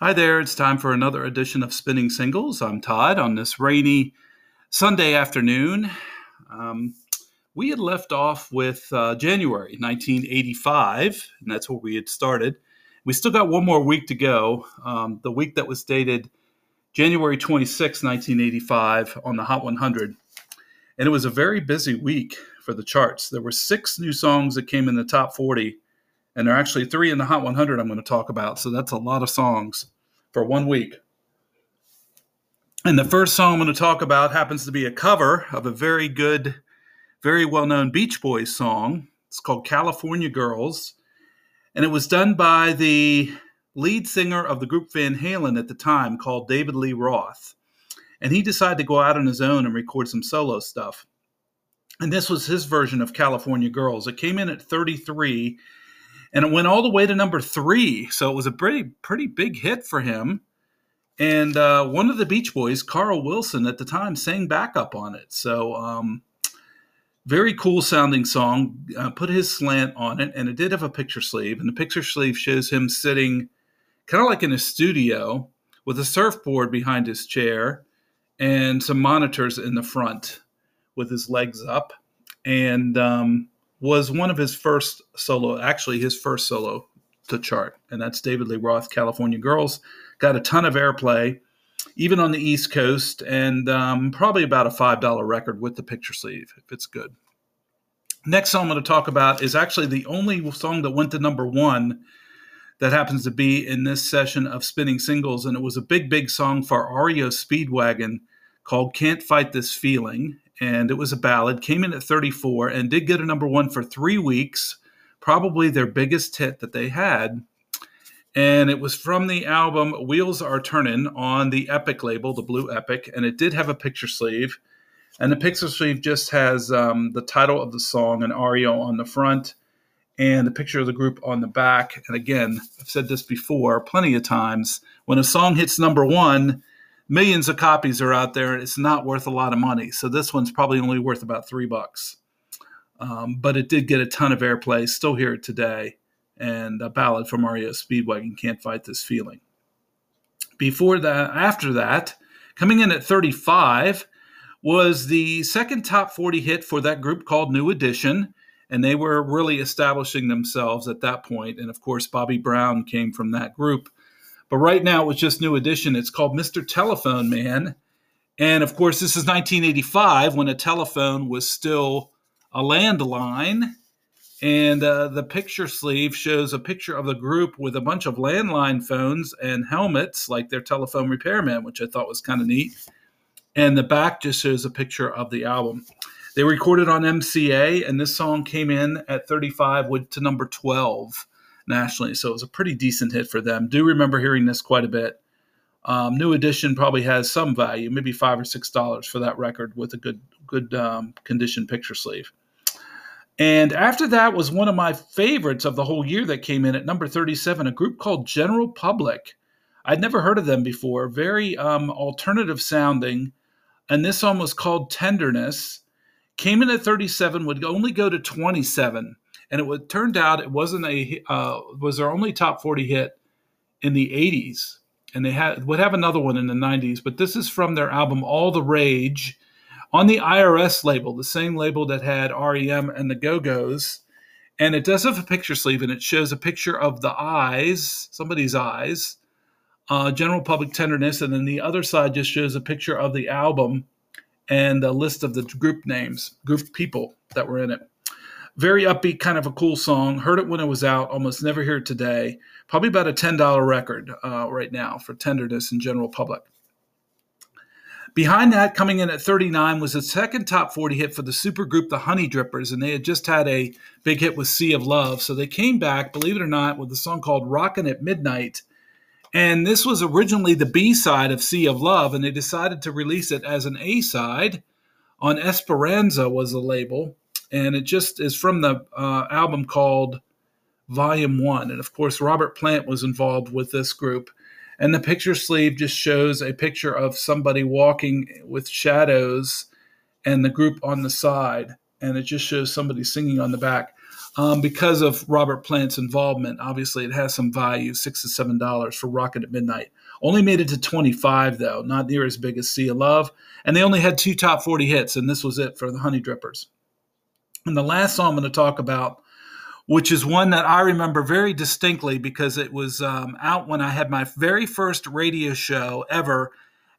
Hi there, it's time for another edition of Spinning Singles. I'm Todd on this rainy Sunday afternoon. Um, we had left off with uh, January 1985, and that's where we had started. We still got one more week to go, um, the week that was dated January 26, 1985, on the Hot 100. And it was a very busy week for the charts. There were six new songs that came in the top 40 and there are actually three in the Hot 100 I'm going to talk about. So that's a lot of songs for one week. And the first song I'm going to talk about happens to be a cover of a very good, very well known Beach Boys song. It's called California Girls. And it was done by the lead singer of the group Van Halen at the time called David Lee Roth. And he decided to go out on his own and record some solo stuff. And this was his version of California Girls. It came in at 33 and it went all the way to number three. So it was a pretty pretty big hit for him. And uh, one of the Beach Boys, Carl Wilson, at the time sang backup on it. So um, very cool sounding song. Uh, put his slant on it, and it did have a picture sleeve. And the picture sleeve shows him sitting kind of like in a studio with a surfboard behind his chair and some monitors in the front with his legs up. And um, was one of his first solo, actually his first solo to chart, and that's David Lee Roth, California Girls. Got a ton of airplay, even on the East Coast, and um, probably about a $5 record with the picture sleeve, if it's good. Next song I'm going to talk about is actually the only song that went to number one that happens to be in this session of spinning singles, and it was a big, big song for REO Speedwagon called Can't Fight This Feeling and it was a ballad. Came in at 34 and did get a number one for three weeks, probably their biggest hit that they had. And it was from the album Wheels Are Turning on the Epic label, the Blue Epic, and it did have a picture sleeve. And the picture sleeve just has um, the title of the song and REO on the front and the picture of the group on the back. And again, I've said this before plenty of times. When a song hits number one, millions of copies are out there and it's not worth a lot of money. So this one's probably only worth about three bucks. Um, but it did get a ton of airplay, still here today. And a ballad from REO Speedwagon, Can't Fight This Feeling. Before that, after that, coming in at 35 was the second top 40 hit for that group called New Edition. And they were really establishing themselves at that point. And of course, Bobby Brown came from that group. But right now, it was just new edition. It's called Mr. Telephone Man. And of course, this is 1985 when a telephone was still a landline. And uh, the picture sleeve shows a picture of the group with a bunch of landline phones and helmets, like their telephone repairman, which I thought was kind of neat. And the back just shows a picture of the album. They recorded on MCA, and this song came in at 35 went to number 12 nationally. So it was a pretty decent hit for them. Do remember hearing this quite a bit. Um, New Edition probably has some value, maybe five or six dollars for that record with a good good um, condition picture sleeve. And after that was one of my favorites of the whole year that came in at number 37, a group called General Public. I'd never heard of them before, very um, alternative sounding. And this song was called Tenderness. Came in at 37, would only go to 27 and it would, turned out it wasn't a uh, was their only top 40 hit in the 80s and they had would have another one in the 90s but this is from their album all the rage on the irs label the same label that had rem and the go-go's. And it does have a picture sleeve and it shows a picture of the eyes somebody's eyes uh, general public tenderness and then the other side just shows a picture of the album and a list of the group names group people that were in it very upbeat, kind of a cool song. Heard it when it was out. Almost never hear it today. Probably about a ten dollar record uh, right now for tenderness and general public. Behind that, coming in at 39, was the second top 40 hit for the supergroup The Honey Drippers, and they had just had a big hit with Sea of Love. So they came back, believe it or not, with a song called Rockin' at Midnight. And this was originally the B side of Sea of Love, and they decided to release it as an A side on Es Paranza, was the label and it just is from the uh, album called Volume One. And of course, Robert Plant was involved with this group. And the picture sleeve just shows a picture of somebody walking with shadows and the group on the side. And it just shows somebody singing on the back. um, because of Robert Plant's involvement. Obviously, it has some value, six to seven dollars for Rockin' at Midnight. Only made it to 25 though, not near as big as Sea of Love, and they only had two top 40 hits, and this was it for the Honey Drippers. And the last song I'm going to talk about, which is one that I remember very distinctly because it was um, out when I had my very first radio show ever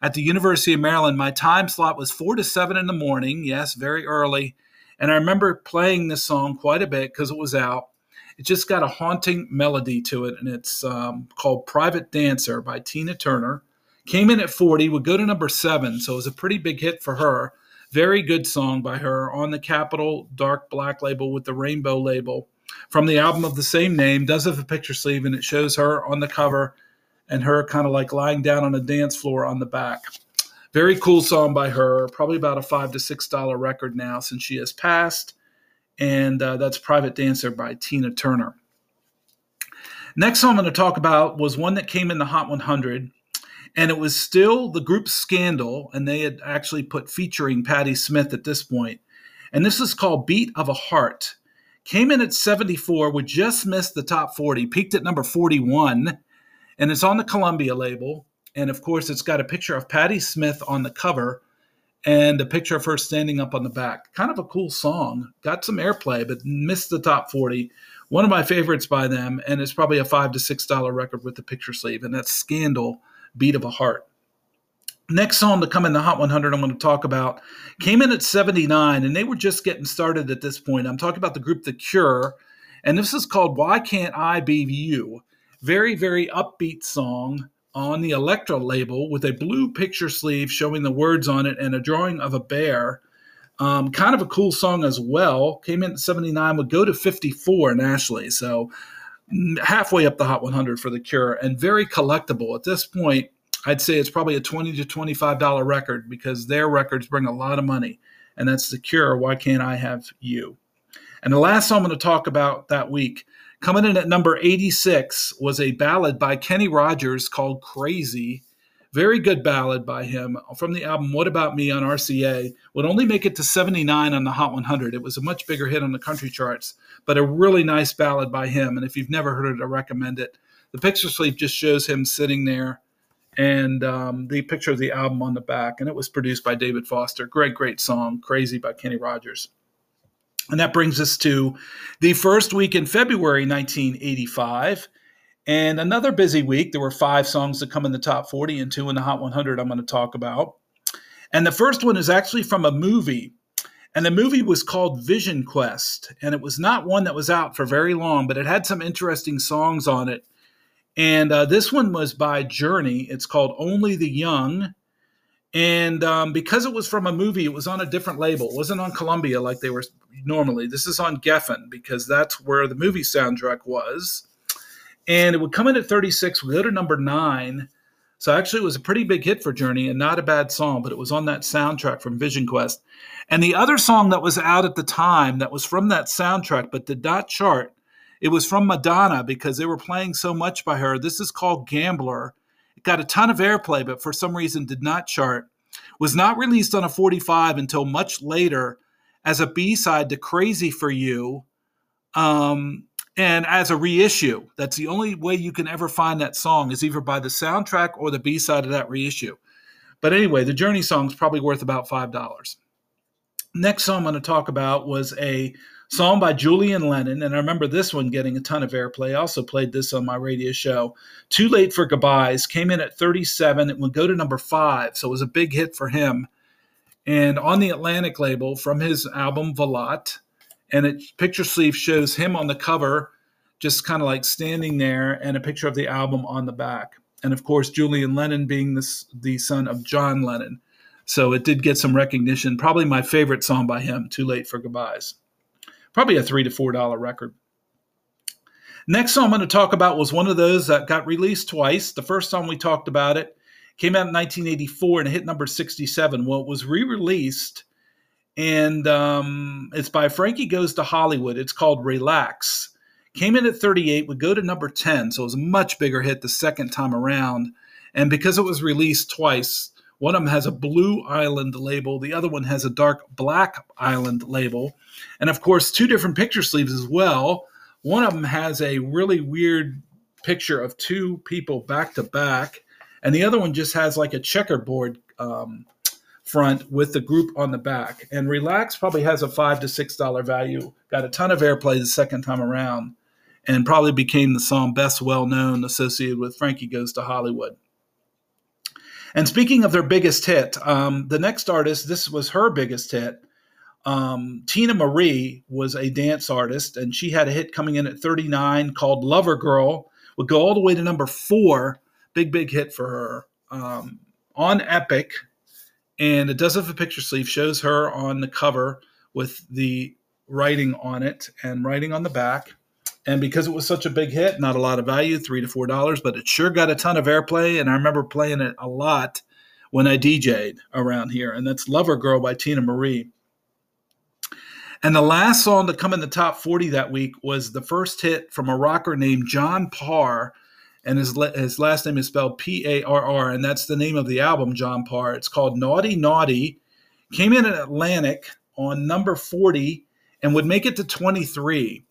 at the University of Maryland. My time slot was four to seven in the morning. Yes, very early and I remember playing this song quite a bit because it was out. It just got a haunting melody to it, and it's um, called Private Dancer by Tina Turner. Came in at 40, would go to number seven, so it was a pretty big hit for her. Very good song by her on the Capitol Dark Black label with the Rainbow label from the album of the same name. Does have a picture sleeve, and it shows her on the cover and her kind of like lying down on a dance floor on the back. Very cool song by her. Probably about a five to six dollar record now since she has passed. And uh, that's Private Dancer by Tina Turner. Next song I'm going to talk about was one that came in the Hot 100, and it was still the group Scandal, and they had actually put featuring Patti Smith at this point. And this is called Beat of a Heart. Came in at 74, would just missed the top 40, peaked at number 41, and it's on the Columbia label. And of course, it's got a picture of Patti Smith on the cover and a picture of her standing up on the back. Kind of a cool song. Got some airplay, but missed the top 40. One of my favorites by them, and it's probably a five to six dollar record with the picture sleeve, and that's Scandal, Beat of a Heart. Next song to come in the Hot 100 I'm going to talk about came in at 79, and they were just getting started at this point. I'm talking about the group The Cure, and this is called Why Can't I Be You? Very, very upbeat song on the Elektra label with a blue picture sleeve showing the words on it and a drawing of a bear. Um, kind of a cool song as well. Came in at 79, would go to 54 nationally. So halfway up the Hot 100 for The Cure and very collectible. At this point, I'd say it's probably a 20 to $25 record because their records bring a lot of money. And that's The Cure, Why Can't I Have You? And the last song I'm going to talk about that week Coming in at number 86 was a ballad by Kenny Rogers called Crazy. Very good ballad by him from the album What About Me on RCA. Would only make it to 79 on the Hot 100. It was a much bigger hit on the country charts, but a really nice ballad by him. And if you've never heard it, I recommend it. The picture sleeve just shows him sitting there and um, the picture of the album on the back. And it was produced by David Foster. Great, great song, Crazy by Kenny Rogers. And that brings us to the first week in February 1985. And another busy week. There were five songs that come in the top 40 and two in the Hot 100 I'm going to talk about. And the first one is actually from a movie. And the movie was called Vision Quest. And it was not one that was out for very long, but it had some interesting songs on it. And uh, this one was by Journey. It's called Only the Young. And um, because it was from a movie, it was on a different label. It wasn't on Columbia like they were normally. This is on Geffen because that's where the movie soundtrack was. And it would come in at 36, we go to number nine. So actually, it was a pretty big hit for Journey and not a bad song, but it was on that soundtrack from Vision Quest. And the other song that was out at the time that was from that soundtrack but did not chart, it was from Madonna because they were playing so much by her. This is called Gambler it got a ton of airplay, but for some reason did not chart. Was not released on a 45 until much later as a B side to Crazy for You um, and as a reissue. That's the only way you can ever find that song is either by the soundtrack or the B side of that reissue. But anyway, the Journey song is probably worth about $5. Next song I'm going to talk about was a song by Julian Lennon, and I remember this one getting a ton of airplay. I also played this on my radio show. Too Late for Goodbyes came in at 37. It would go to number five, so it was a big hit for him. And on the Atlantic label from his album Valotte, and it picture sleeve shows him on the cover, just kind of like standing there, and a picture of the album on the back. And of course, Julian Lennon being this, the son of John Lennon. So it did get some recognition. Probably my favorite song by him, Too Late for Goodbyes probably a three to four dollar record. Next song I'm going to talk about was one of those that got released twice. The first time we talked about it came out in 1984 and hit number 67. Well, it was re-released, and um, it's by Frankie Goes to Hollywood. It's called Relax. Came in at 38, would go to number 10, so it was a much bigger hit the second time around. And because it was released twice, One of them has a blue island label, the other one has a dark black island label. And of course, two different picture sleeves as well. One of them has a really weird picture of two people back to back, and the other one just has like a checkerboard um, front with the group on the back. And Relax probably has a five to six dollar value. Got a ton of airplay the second time around, and probably became the song best well known associated with Frankie Goes to Hollywood. And speaking of their biggest hit, um, the next artist, this was her biggest hit. Um, Teena Marie was a dance artist, and she had a hit coming in at 39 called Lover Girl. Would go all the way to number four. Big, big hit for her. Um, on Epic, and it does have a picture sleeve shows her on the cover with the writing on it and writing on the back. And because it was such a big hit not a lot of value three to four dollars but it sure got a ton of airplay. And i remember playing it a lot when i dj'd around here. And that's lover girl by Teena Marie. And the last song to come in the top 40 that week was the first hit from a rocker named john parr and his his last name is spelled P A R R, and that's the name of the album, John Parr. It's called Naughty Naughty. Came in at Atlantic on number forty and would make it to twenty three,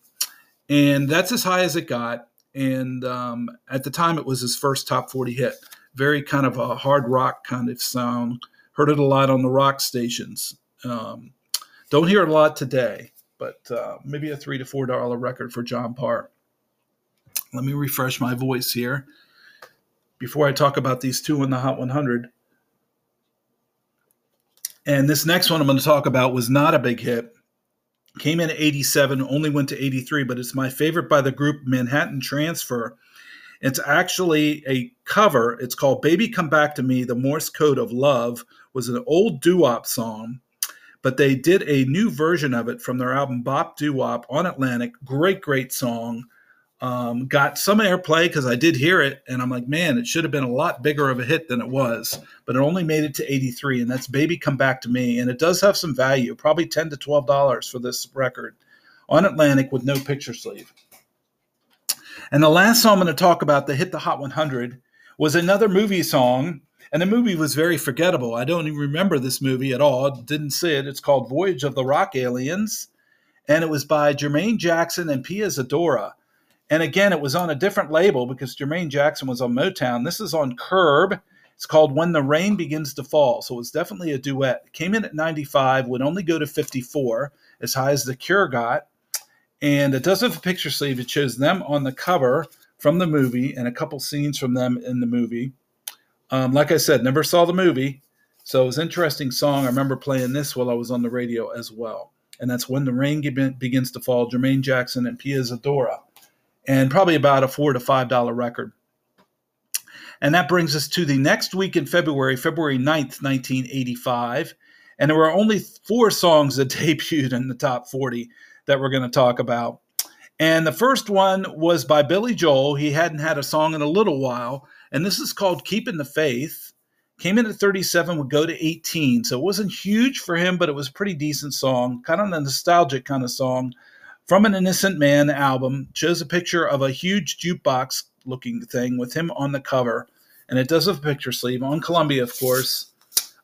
and that's as high as it got. And um, at the time, it was his first top forty hit. Very kind of a hard rock kind of sound. Heard it a lot on the rock stations. Um, don't hear it a lot today, but uh, maybe a three to four dollar record for John Parr. Let me refresh my voice here before I talk about these two in the Hot 100. And this next one I'm going to talk about was not a big hit. Came in at 87, only went to 83, but it's my favorite by the group Manhattan Transfer. It's actually a cover. It's called Baby Come Back to Me, The Morse Code of Love was an old doo-wop song, but they did a new version of it from their album Bop Doo-Wop on Atlantic. Great, great song. Um, got some airplay because I did hear it, and I'm like, man, it should have been a lot bigger of a hit than it was. But it only made it to 83, and that's "Baby Come Back to Me," and it does have some value, probably 10 to 12 dollars for this record on Atlantic with no picture sleeve. And the last song I'm going to talk about that hit the Hot 100 was another movie song, and the movie was very forgettable. I don't even remember this movie at all. Didn't see it. It's called Voyage of the Rock Aliens, and it was by Jermaine Jackson and Pia Zadora. And again, it was on a different label because Jermaine Jackson was on Motown. This is on Curb. It's called When the Rain Begins to Fall. So it was definitely a duet. Came in at 95, would only go to 54, as high as The Cure got. And it does have a picture sleeve. It shows them on the cover from the movie and a couple scenes from them in the movie. Um, like I said, never saw the movie. So it was an interesting song. I remember playing this while I was on the radio as well. And that's When the Rain Begins to Fall, Jermaine Jackson and Pia Zadora and probably about a four to five dollar record. And that brings us to the next week in February, February 9th, 1985. And there were only four songs that debuted in the top 40 that we're going to talk about. And the first one was by Billy Joel. He hadn't had a song in a little while. And this is called Keeping the Faith. Came in at 37, would go to 18. So it wasn't huge for him, but it was pretty decent song, kind of a nostalgic kind of song from an Innocent Man album. Shows a picture of a huge jukebox looking thing with him on the cover, and it does have a picture sleeve on Columbia, of course.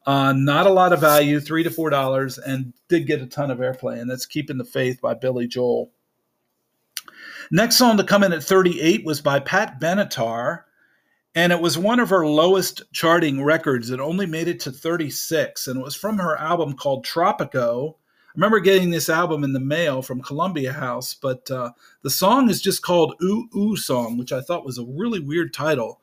Uh, not a lot of value, three to four dollars, and did get a ton of airplay, and that's "Keeping the Faith" by Billy Joel. Next song to come in at 38 was by Pat Benatar, and it was one of her lowest charting records. It only made it to 36, and it was from her album called Tropico, remember getting this album in the mail from Columbia House, but uh, the song is just called Ooh Ooh Song, which I thought was a really weird title,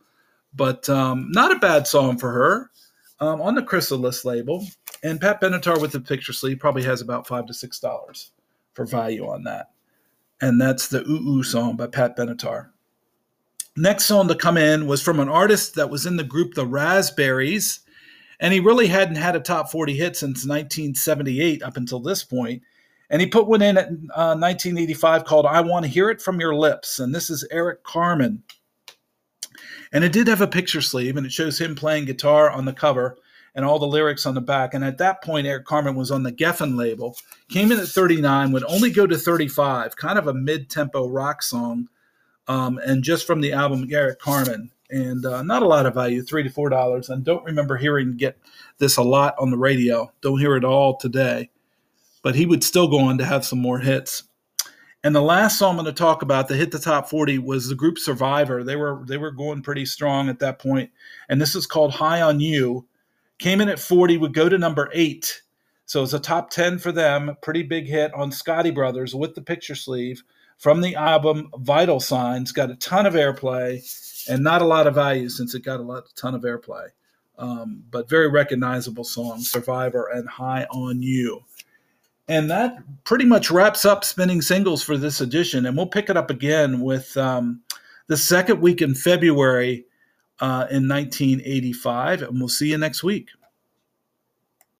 but um, not a bad song for her um, on the Chrysalis label. And Pat Benatar with the picture sleeve probably has about five to six dollars for value on that. And that's the Ooh Ooh Song by Pat Benatar. Next song to come in was from an artist that was in the group The Raspberries and he really hadn't had a top 40 hit since 1978 up until this point. And he put one in at uh, 1985 called I Want to Hear It From Your Lips. And this is Eric Carmen. And it did have a picture sleeve, and it shows him playing guitar on the cover and all the lyrics on the back. And at that point, Eric Carmen was on the Geffen label, came in at 39, would only go to 35, kind of a mid tempo rock song. Um, and just from the album Eric Carmen. And uh, not a lot of value, three to four dollars. And don't remember hearing get this a lot on the radio. Don't hear it all today, but he would still go on to have some more hits. And the last song I'm going to talk about that hit the top 40 was the group Survivor. They were they were going pretty strong at that point, and this is called High on You. Came in at 40, would go to number eight. So it's a top 10 for them. Pretty big hit on Scotti Brothers with the picture sleeve from the album Vital Signs. Got a ton of airplay and not a lot of value since it got a lot, ton of airplay. Um, but very recognizable song, Survivor and High on You. And that pretty much wraps up spinning singles for this edition. And we'll pick it up again with um, the second week in February uh, in 1985. And we'll see you next week.